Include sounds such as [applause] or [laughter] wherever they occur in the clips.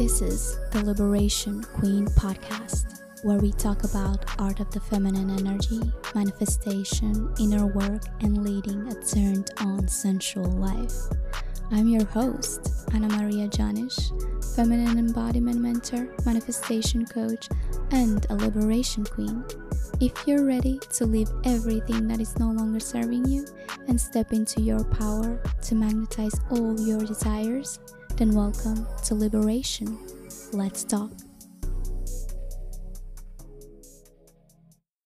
This is the Liberation Queen podcast, where we talk about art of the feminine energy, manifestation, inner work, and leading a turned on sensual life. I'm your host, Anna Maria Janish, feminine embodiment mentor, manifestation coach, and a liberation queen. If you're ready to leave everything that is no longer serving you and step into your power to magnetize all your desires, then welcome to Liberation. Let's talk.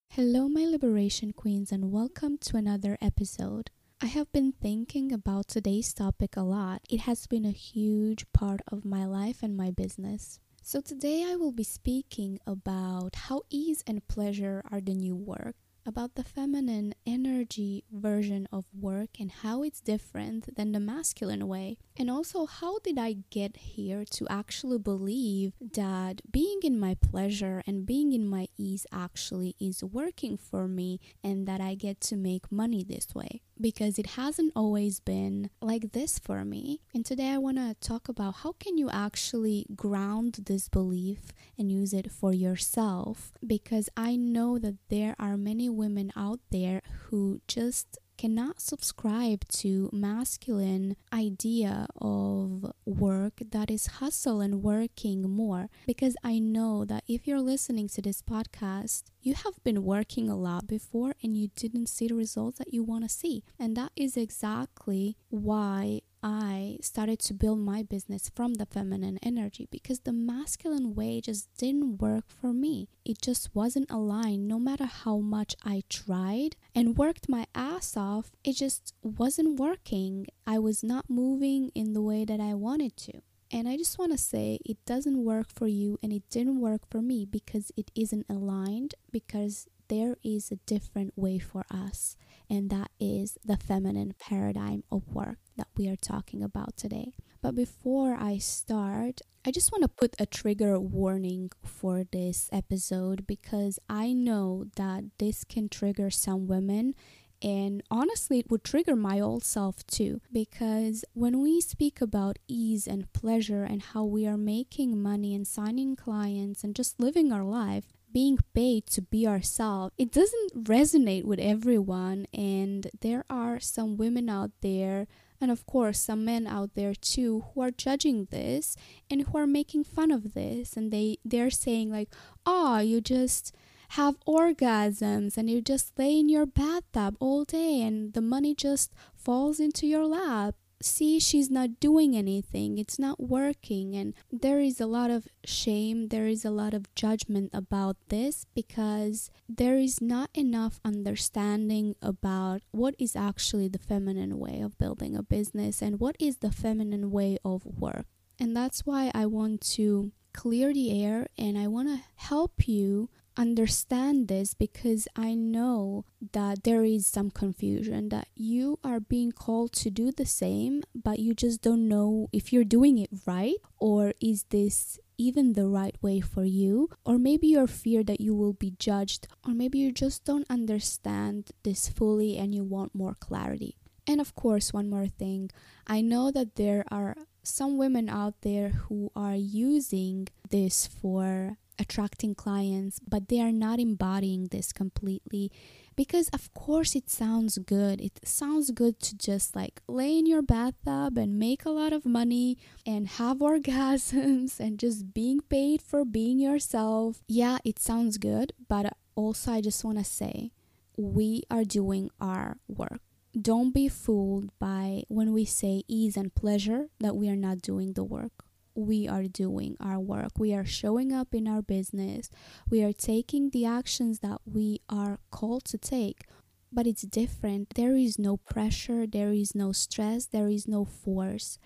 Hello, my Liberation Queens, and welcome to another episode. I have been thinking about today's topic a lot. It has been a huge part of my life and my business. So, today I will be speaking about how ease and pleasure are the new work, about the feminine energy version of work and how it's different than the masculine way, and also how did I get here to actually believe that being in my pleasure and being in my ease actually is working for me and that I get to make money this way because it hasn't always been like this for me. And today I want to talk about how can you actually ground this belief and use it for yourself because I know that there are many women out there who just cannot subscribe to masculine idea of work that is hustle and working more. Because I know that if you're listening to this podcast you have been working a lot before and you didn't see the results that you want to see. And that is exactly why I started to build my business from the feminine energy because the masculine way just didn't work for me. It just wasn't aligned no matter how much I tried and worked my ass off, it just wasn't working. I was not moving in the way that I wanted to. And I just want to say it doesn't work for you and it didn't work for me because it isn't aligned because there is a different way for us and that is the feminine paradigm of work that we are talking about today. But before I start, I just want to put a trigger warning for this episode because I know that this can trigger some women. And honestly, it would trigger my old self too. Because when we speak about ease and pleasure and how we are making money and signing clients and just living our life, being paid to be ourselves, it doesn't resonate with everyone. And there are some women out there, and of course, some men out there too, who are judging this and who are making fun of this. And they, they're saying, like, oh, you just have orgasms and you just lay in your bathtub all day and the money just falls into your lap see she's not doing anything, it's not working. And there is a lot of shame, there is a lot of judgment about this because there is not enough understanding about what is actually the feminine way of building a business and what is the feminine way of work. And that's why I want to clear the air and I want to help you understand this because I know that there is some confusion that you are being called to do the same, but you just don't know if you're doing it right or is this even the right way for you, or maybe you're fear that you will be judged, or maybe you just don't understand this fully and you want more clarity. And of course, one more thing I know that there are some women out there who are using this for attracting clients, but they are not embodying this completely because, of course, it sounds good. It sounds good to just like lay in your bathtub and make a lot of money and have [laughs] orgasms and just being paid for being yourself. Yeah, it sounds good, but also, I just want to say we are doing our work. Don't be fooled by when we say ease and pleasure that we are not doing the work we are doing our work. We are showing up in our business. We are taking the actions that we are called to take. But it's different. There is no pressure, there is no stress, there is no force.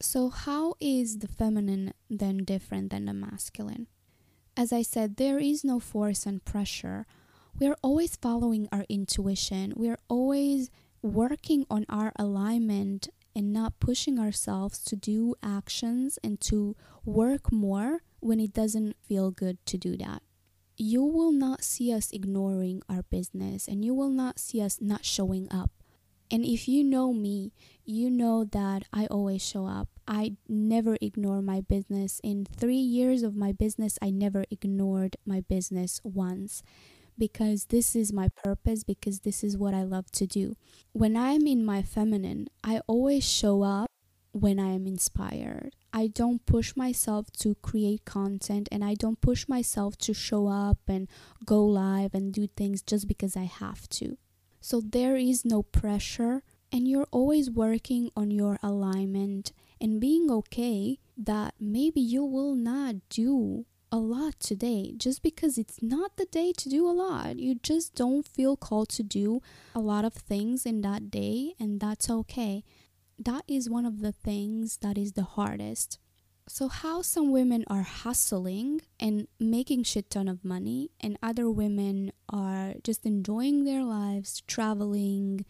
So, how is the feminine then different than the masculine? As I said, there is no force and pressure. We are always following our intuition. We are always working on our alignment and not pushing ourselves to do actions and to work more when it doesn't feel good to do that. You will not see us ignoring our business and you will not see us not showing up. And if you know me, you know that I always show up. I never ignore my business. In three years of my business, I never ignored my business once because this is my purpose, because this is what I love to do. When I'm in my feminine, I always show up when I am inspired. I don't push myself to create content and I don't push myself to show up and go live and do things just because I have to. So there is no pressure, and you're always working on your alignment and being okay that maybe you will not do a lot today just because it's not the day to do a lot. You just don't feel called to do a lot of things in that day, and that's okay. That is one of the things that is the hardest. So, how some women are hustling and making shit ton of money, and other women are just enjoying their lives, traveling,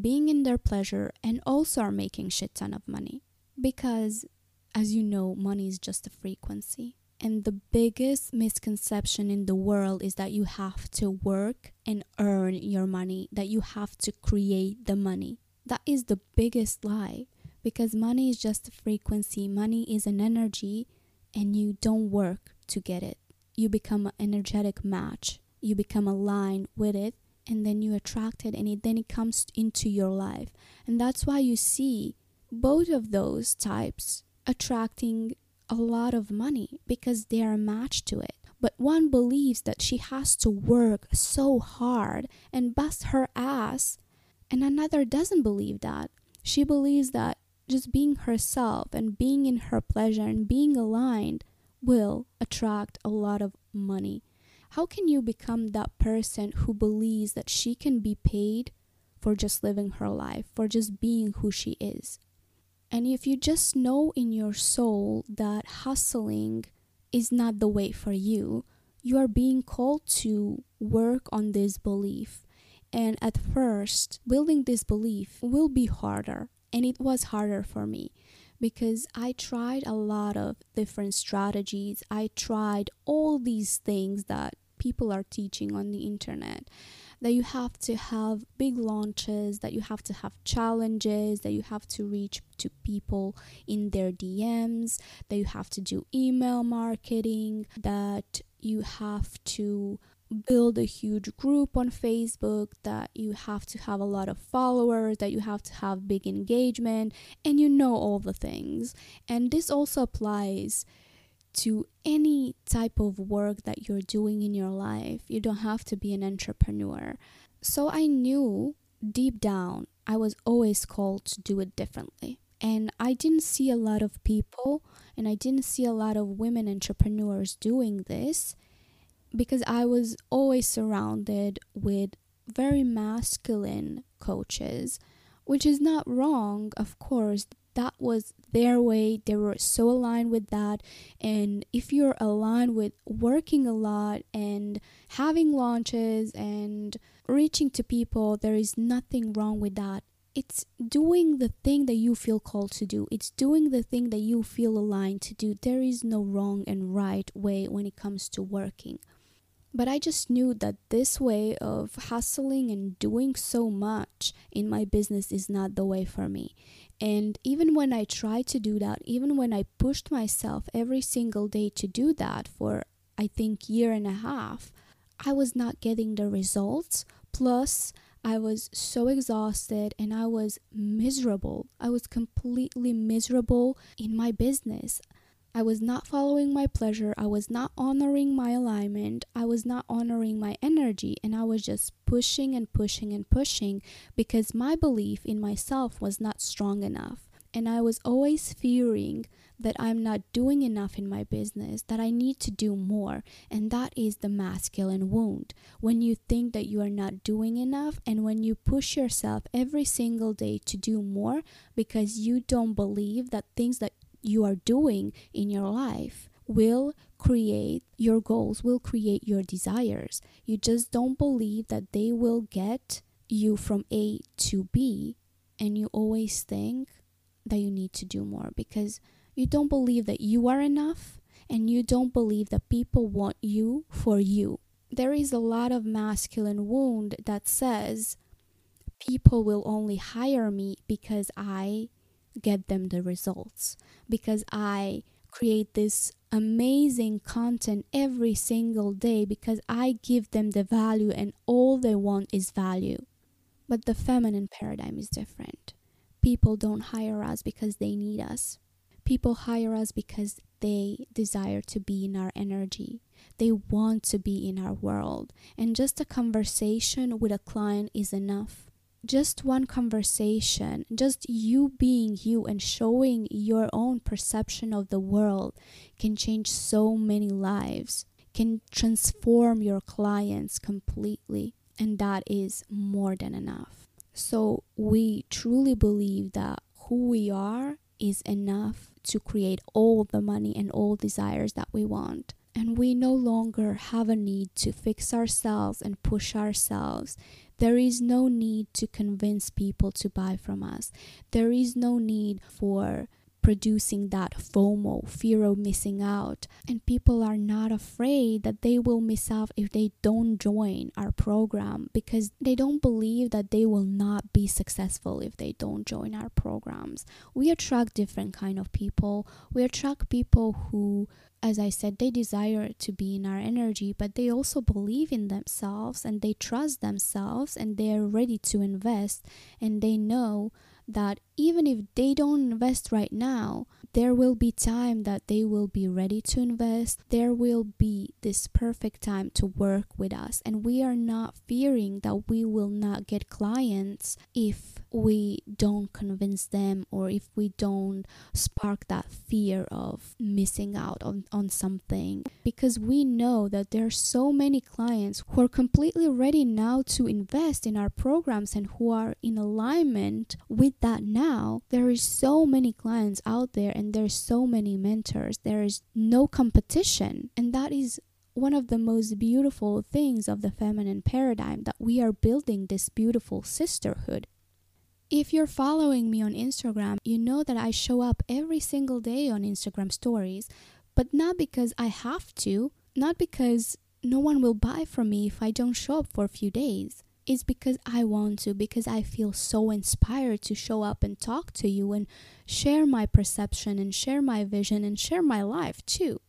being in their pleasure, and also are making shit ton of money. Because, as you know, money is just a frequency. And the biggest misconception in the world is that you have to work and earn your money, that you have to create the money. That is the biggest lie because money is just a frequency, money is an energy, and you don't work to get it. You become an energetic match, you become aligned with it, and then you attract it, and it, then it comes into your life. And that's why you see both of those types attracting a lot of money because they are matched to it. But one believes that she has to work so hard and bust her ass, and another doesn't believe that. She believes that just being herself and being in her pleasure and being aligned will attract a lot of money. How can you become that person who believes that she can be paid for just living her life, for just being who she is? And if you just know in your soul that hustling is not the way for you, you are being called to work on this belief. And at first, building this belief will be harder. And it was harder for me because I tried a lot of different strategies. I tried all these things that people are teaching on the internet that you have to have big launches, that you have to have challenges, that you have to reach to people in their DMs, that you have to do email marketing, that you have to build a huge group on Facebook, that you have to have a lot of followers, that you have to have big engagement, and you know all the things. And this also applies to any type of work that you're doing in your life. You don't have to be an entrepreneur. So I knew deep down I was always called to do it differently. And I didn't see a lot of people and I didn't see a lot of women entrepreneurs doing this because I was always surrounded with very masculine coaches, which is not wrong, of course that was their way. They were so aligned with that. And if you're aligned with working a lot and having launches and reaching to people, there is nothing wrong with that. It's doing the thing that you feel called to do. It's doing the thing that you feel aligned to do. There is no wrong and right way when it comes to working. But I just knew that this way of hustling and doing so much in my business is not the way for me. And even when I tried to do that, even when I pushed myself every single day to do that for I think year and a half, I was not getting the results. Plus, I was so exhausted and I was miserable. I was completely miserable in my business. I was not following my pleasure. I was not honoring my alignment. I was not honoring my energy. And I was just pushing and pushing and pushing because my belief in myself was not strong enough. And I was always fearing that I'm not doing enough in my business, that I need to do more. And that is the masculine wound. When you think that you are not doing enough, and when you push yourself every single day to do more because you don't believe that things that you are doing in your life will create your goals, will create your desires. You just don't believe that they will get you from A to B, and you always think that you need to do more because you don't believe that you are enough and you don't believe that people want you for you. There is a lot of masculine wound that says people will only hire me because I get them the results because I create this amazing content every single day because I give them the value and all they want is value. But the feminine paradigm is different. People don't hire us because they need us. People hire us because they desire to be in our energy. They want to be in our world. And just a conversation with a client is enough just one conversation, just you being you and showing your own perception of the world can change so many lives, can transform your clients completely. And that is more than enough. So, we truly believe that who we are is enough to create all the money and all desires that we want and we no longer have a need to fix ourselves and push ourselves. There is no need to convince people to buy from us. There is no need for producing that FOMO, fear of missing out. And people are not afraid that they will miss out if they don't join our program because they don't believe that they will not be successful if they don't join our programs. We attract different kind of people. We attract people who as I said, they desire to be in our energy, but they also believe in themselves and they trust themselves and they are ready to invest and they know that even if they don't invest right now, there will be time that they will be ready to invest. There will be this perfect time to work with us. And we are not fearing that we will not get clients if we don't convince them or if we don't spark that fear of missing out on, on something. Because we know that there are so many clients who are completely ready now to invest in our programs and who are in alignment with that now. There is so many clients out there and there's so many mentors. There is no competition. And that is one of the most beautiful things of the feminine paradigm that we are building this beautiful sisterhood. If you're following me on Instagram, you know that I show up every single day on Instagram stories, but not because I have to, not because no one will buy from me if I don't show up for a few days. It's because I want to, because I feel so inspired to show up and talk to you and share my perception and share my vision and share my life too.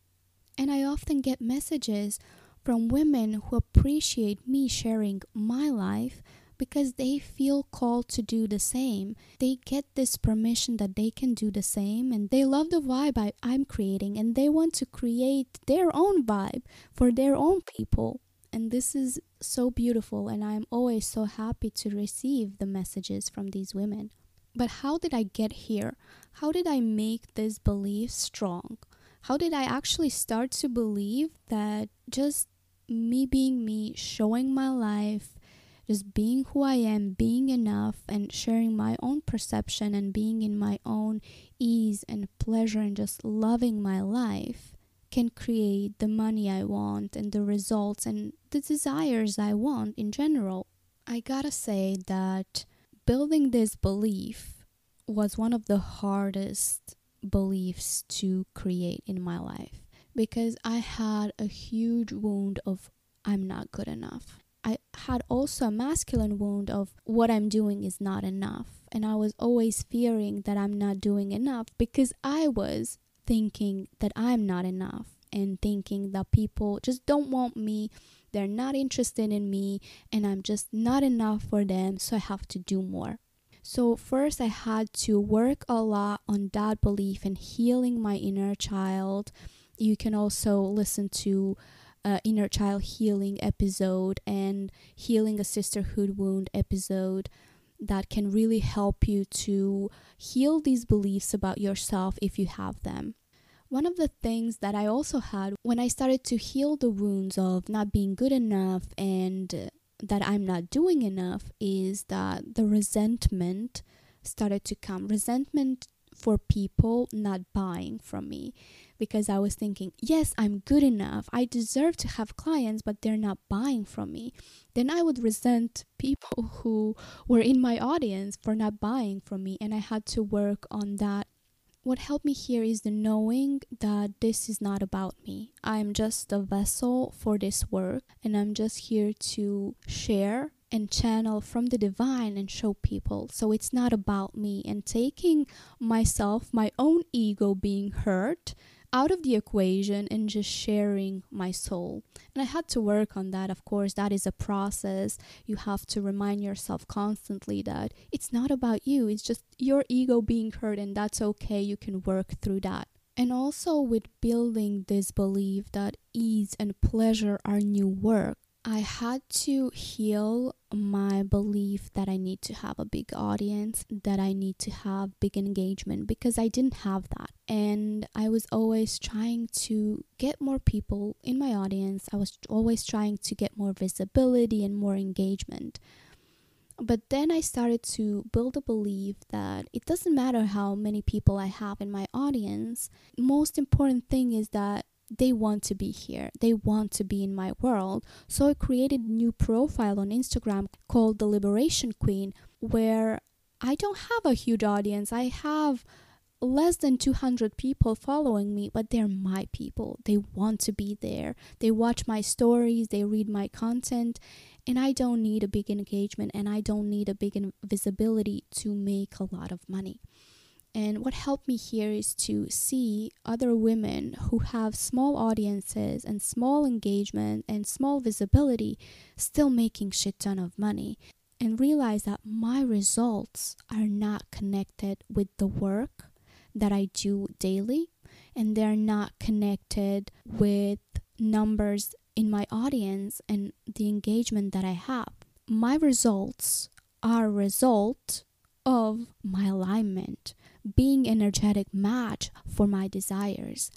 And I often get messages from women who appreciate me sharing my life because they feel called to do the same. They get this permission that they can do the same and they love the vibe I, I'm creating and they want to create their own vibe for their own people. And this is so beautiful, and I'm always so happy to receive the messages from these women. But how did I get here? How did I make this belief strong? How did I actually start to believe that just me being me, showing my life, just being who I am, being enough, and sharing my own perception and being in my own ease and pleasure and just loving my life can create the money I want and the results and the desires I want in general. I gotta say that building this belief was one of the hardest beliefs to create in my life because I had a huge wound of I'm not good enough. I had also a masculine wound of what I'm doing is not enough. And I was always fearing that I'm not doing enough because I was thinking that I'm not enough and thinking that people just don't want me, they're not interested in me, and I'm just not enough for them, so I have to do more. So, first, I had to work a lot on that belief and healing my inner child. You can also listen to uh, inner child healing episode and healing a sisterhood wound episode that can really help you to heal these beliefs about yourself if you have them. One of the things that I also had when I started to heal the wounds of not being good enough and that I'm not doing enough is that the resentment started to come. Resentment for people not buying from me because I was thinking, yes, I'm good enough. I deserve to have clients, but they're not buying from me. Then I would resent people who were in my audience for not buying from me, and I had to work on that. What helped me here is the knowing that this is not about me. I'm just a vessel for this work, and I'm just here to share and channel from the divine and show people. So it's not about me and taking myself, my own ego being hurt out of the equation and just sharing my soul. And I had to work on that, of course. That is a process. You have to remind yourself constantly that it's not about you, it's just your ego being hurt, and that's okay. You can work through that. And also with building this belief that ease and pleasure are new work. I had to heal my belief that I need to have a big audience, that I need to have big engagement because I didn't have that. And I was always trying to get more people in my audience. I was always trying to get more visibility and more engagement. But then I started to build a belief that it doesn't matter how many people I have in my audience. Most important thing is that they want to be here. They want to be in my world. So i created a new profile on instagram called the liberation queen where i don't have a huge audience. I have less than 200 people following me but they're my people. They want to be there. They watch my stories. They read my content. And i don't need a big engagement and i don't need a big visibility to make a lot of money and what helped me here is to see other women who have small audiences and small engagement and small visibility still making shit ton of money and realize that my results are not connected with the work that I do daily and they're not connected with numbers in my audience and the engagement that I have. My results are a result of my alignment being energetic match for my desires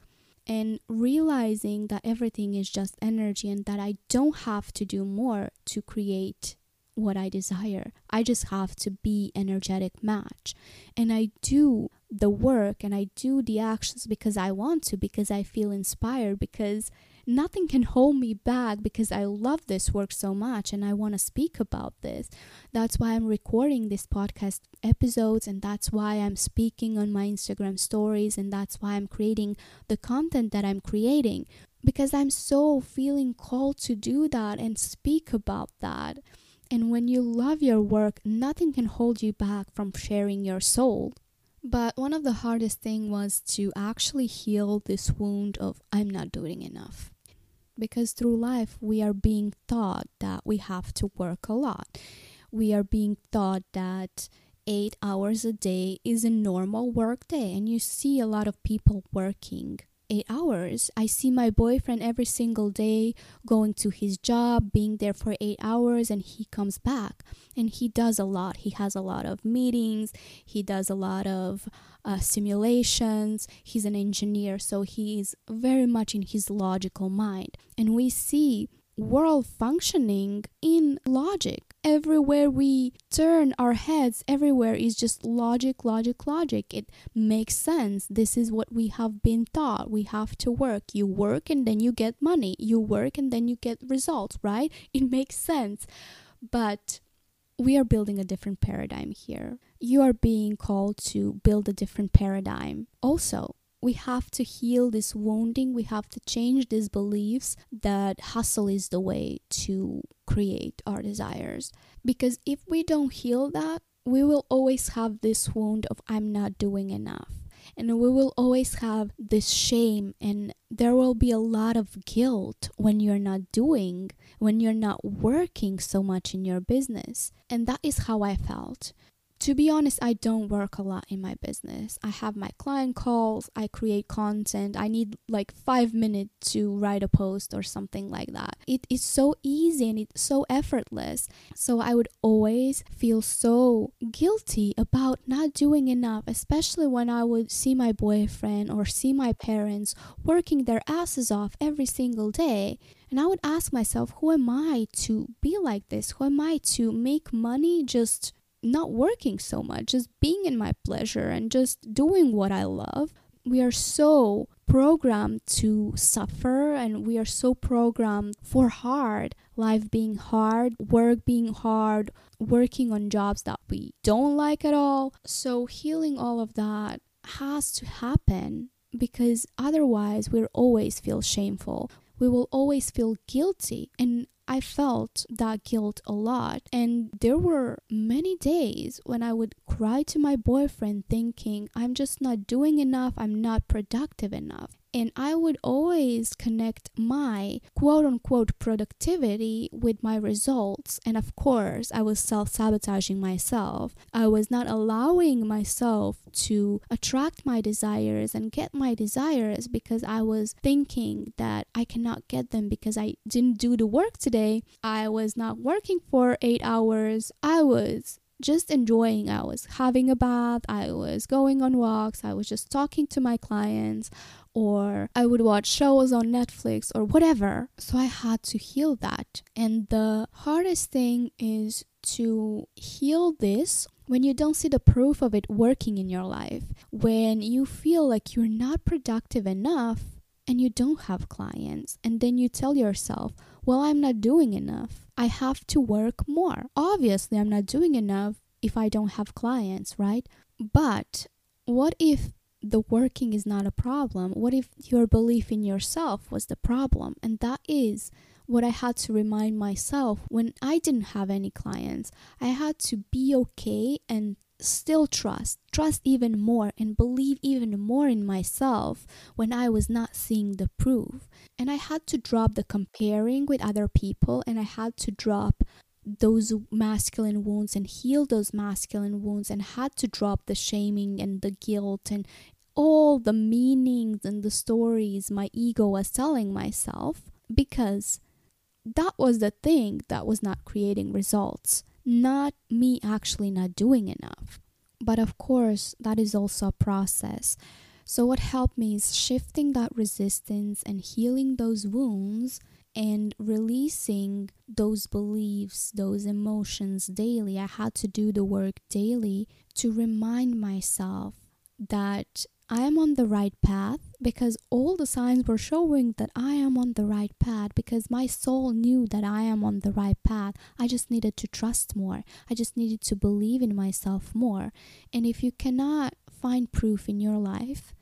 and realizing that everything is just energy and that I don't have to do more to create what I desire. I just have to be energetic match. And I do the work and I do the actions because I want to, because I feel inspired, because nothing can hold me back because I love this work so much and I want to speak about this. That's why I'm recording this podcast episodes and that's why I'm speaking on my Instagram stories and that's why I'm creating the content that I'm creating because I'm so feeling called to do that and speak about that. And when you love your work, nothing can hold you back from sharing your soul. But one of the hardest thing was to actually heal this wound of I'm not doing enough because through life we are being taught that we have to work a lot. We are being taught that eight hours a day is a normal work day, and you see a lot of people working eight hours. I see my boyfriend every single day going to his job, being there for eight hours, and he comes back. And he does a lot. He has a lot of meetings, he does a lot of uh, simulations. He's an engineer, so he is very much in his logical mind. And we see world functioning in logic. Everywhere we turn our heads, everywhere is just logic, logic, logic. It makes sense. This is what we have been taught. We have to work. You work and then you get money. You work and then you get results, right? [laughs] It makes sense. But we are building a different paradigm here. You are being called to build a different paradigm. Also, we have to heal this wounding. We have to change these beliefs that hustle is the way to create our desires. Because if we don't heal that, we will always have this wound of I'm not doing enough. And we will always have this shame, and there will be a lot of guilt when you're not doing, when you're not working so much in your business. And that is how I felt to be honest, I don't work a lot in my business. I have my client calls, I create content. I need like five minutes to write a post or something like that. It is so easy and it's so effortless. So I would always feel so guilty about not doing enough, especially when I would see my boyfriend or see my parents working their asses off every single day. And I would ask myself, who am I to be like this? Who am I to make money just not working so much, just being in my pleasure and just doing what I love. We are so programmed to suffer and we are so programmed for hard life being hard, work being hard, working on jobs that we don't like at all. So, healing all of that has to happen because otherwise we'll always feel shameful. We will always feel guilty. And I felt that guilt a lot. And there were many days when I would cry to my boyfriend thinking, I'm just not doing enough, I'm not productive enough. And I would always connect my quote unquote productivity with my results. And of course, I was self sabotaging myself. I was not allowing myself to attract my desires and get my desires because I was thinking that I cannot get them because I didn't do the work today. I was not working for eight hours. I was just enjoying. I was having a bath, I was going on walks, I was just talking to my clients, or I would watch shows on Netflix or whatever. So I had to heal that. And the hardest thing is to heal this when you don't see the proof of it working in your life, when you feel like you're not productive enough and you don't have clients, and then you tell yourself, well, I'm not doing enough. I have to work more. Obviously, I'm not doing enough if I don't have clients, right? But what if the working is not a problem? What if your belief in yourself was the problem? And that is what I had to remind myself when I didn't have any clients. I had to be okay and still trust, trust even more, and believe even more in myself when I was not seeing the proof. And I had to drop the comparing with other people, and I had to drop those masculine wounds and heal those masculine wounds and had to drop the shaming and the guilt and all the meanings and the stories my ego was telling myself because that was the thing that was not creating results, not me actually not doing enough. But of course, that is also a process. So, what helped me is shifting that resistance and healing those wounds and releasing those beliefs, those emotions daily. I had to do the work daily to remind myself that I am on the right path because all the signs were showing that I am on the right path because my soul knew that I am on the right path. I just needed to trust more. I just needed to believe in myself more. And if you cannot find proof in your life,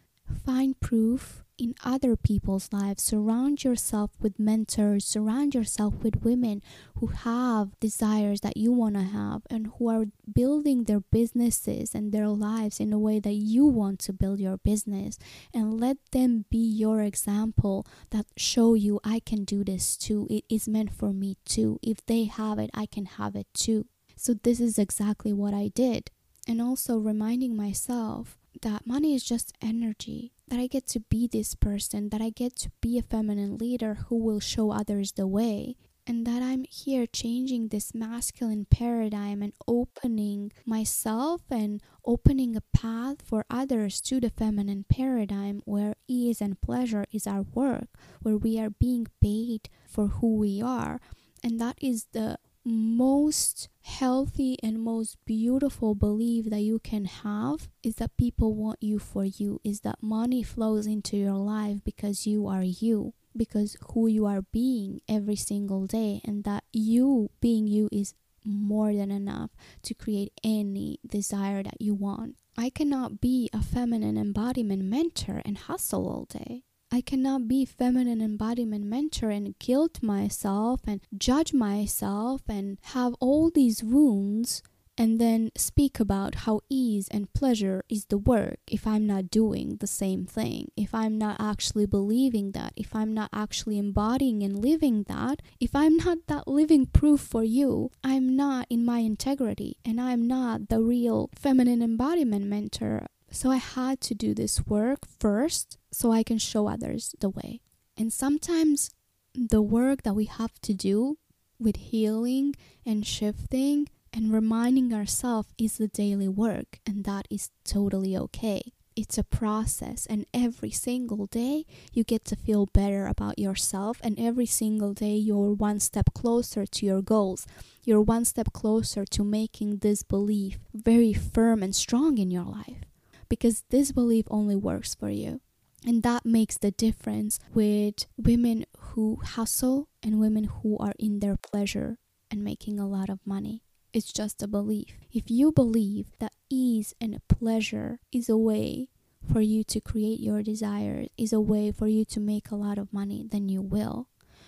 find proof in other people's lives. Surround yourself with mentors, surround yourself with women who have desires that you want to have and who are building their businesses and their lives in a way that you want to build your business. And let them be your example that show you I can do this too. It is meant for me too. If they have it, I can have it too. So, this is exactly what I did. And also reminding myself that money is just energy, that I get to be this person, that I get to be a feminine leader who will show others the way, and that I'm here changing this masculine paradigm and opening myself and opening a path for others to the feminine paradigm where ease and pleasure is our work, where we are being paid for who we are. And that is the most healthy and most beautiful belief that you can have is that people want you for you is that money flows into your life because you are you because who you are being every single day and that you being you is more than enough to create any desire that you want. I cannot be a feminine embodiment mentor and hustle all day I cannot be feminine embodiment mentor and guilt myself and judge myself and have all these wounds and then speak about how ease and pleasure is the work if I'm not doing the same thing, if I'm not actually believing that, if I'm not actually embodying and living that, if I'm not that living proof for you, I'm not in my integrity and I'm not the real feminine embodiment mentor. So I had to do this work first so I can show others the way. And sometimes the work that we have to do with healing and shifting and reminding ourselves is the daily work, and that is totally okay. It's a process, and every single day you get to feel better about yourself, and every single day you're one step closer to your goals. You're one step closer to making this belief very firm and strong in your life because this belief only works for you. And that makes the difference with women who hustle and women who are in their pleasure and making a lot of money. It's just a belief. If you believe that ease and pleasure is a way for you to create your desires, is a way for you to make a lot of money, then you will.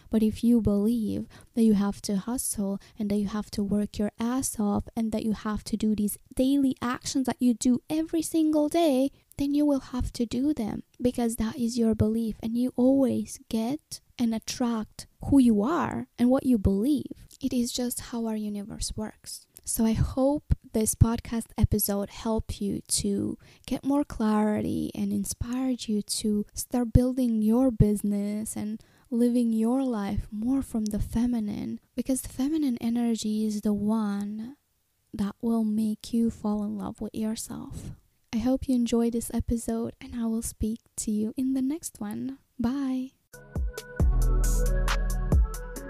But if you believe that you have to hustle and that you have to work your ass off and that you have to do these daily actions that you do every single day, then you will have to do them because that is your belief and you always get and attract who you are and what you believe. It is just how our universe works. So I hope this podcast episode helped you to get more clarity and inspired you to start building your business and living your life more from the feminine because the feminine energy is the one that will make you fall in love with yourself. I hope you enjoyed this episode and I will speak to you in the next one. Bye.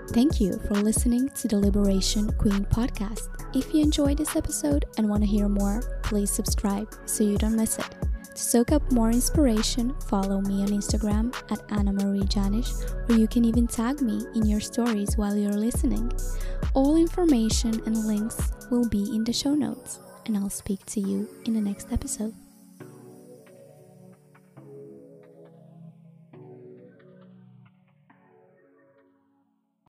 Thank you for listening to the Liberation Queen podcast. If you enjoyed this episode and want to hear more, please subscribe so you don't miss it. To soak up more inspiration, follow me on Instagram at Anna Marie Janish, or you can even tag me in your stories while you're listening. All information and links will be in the show notes, and I'll speak to you in the next episode.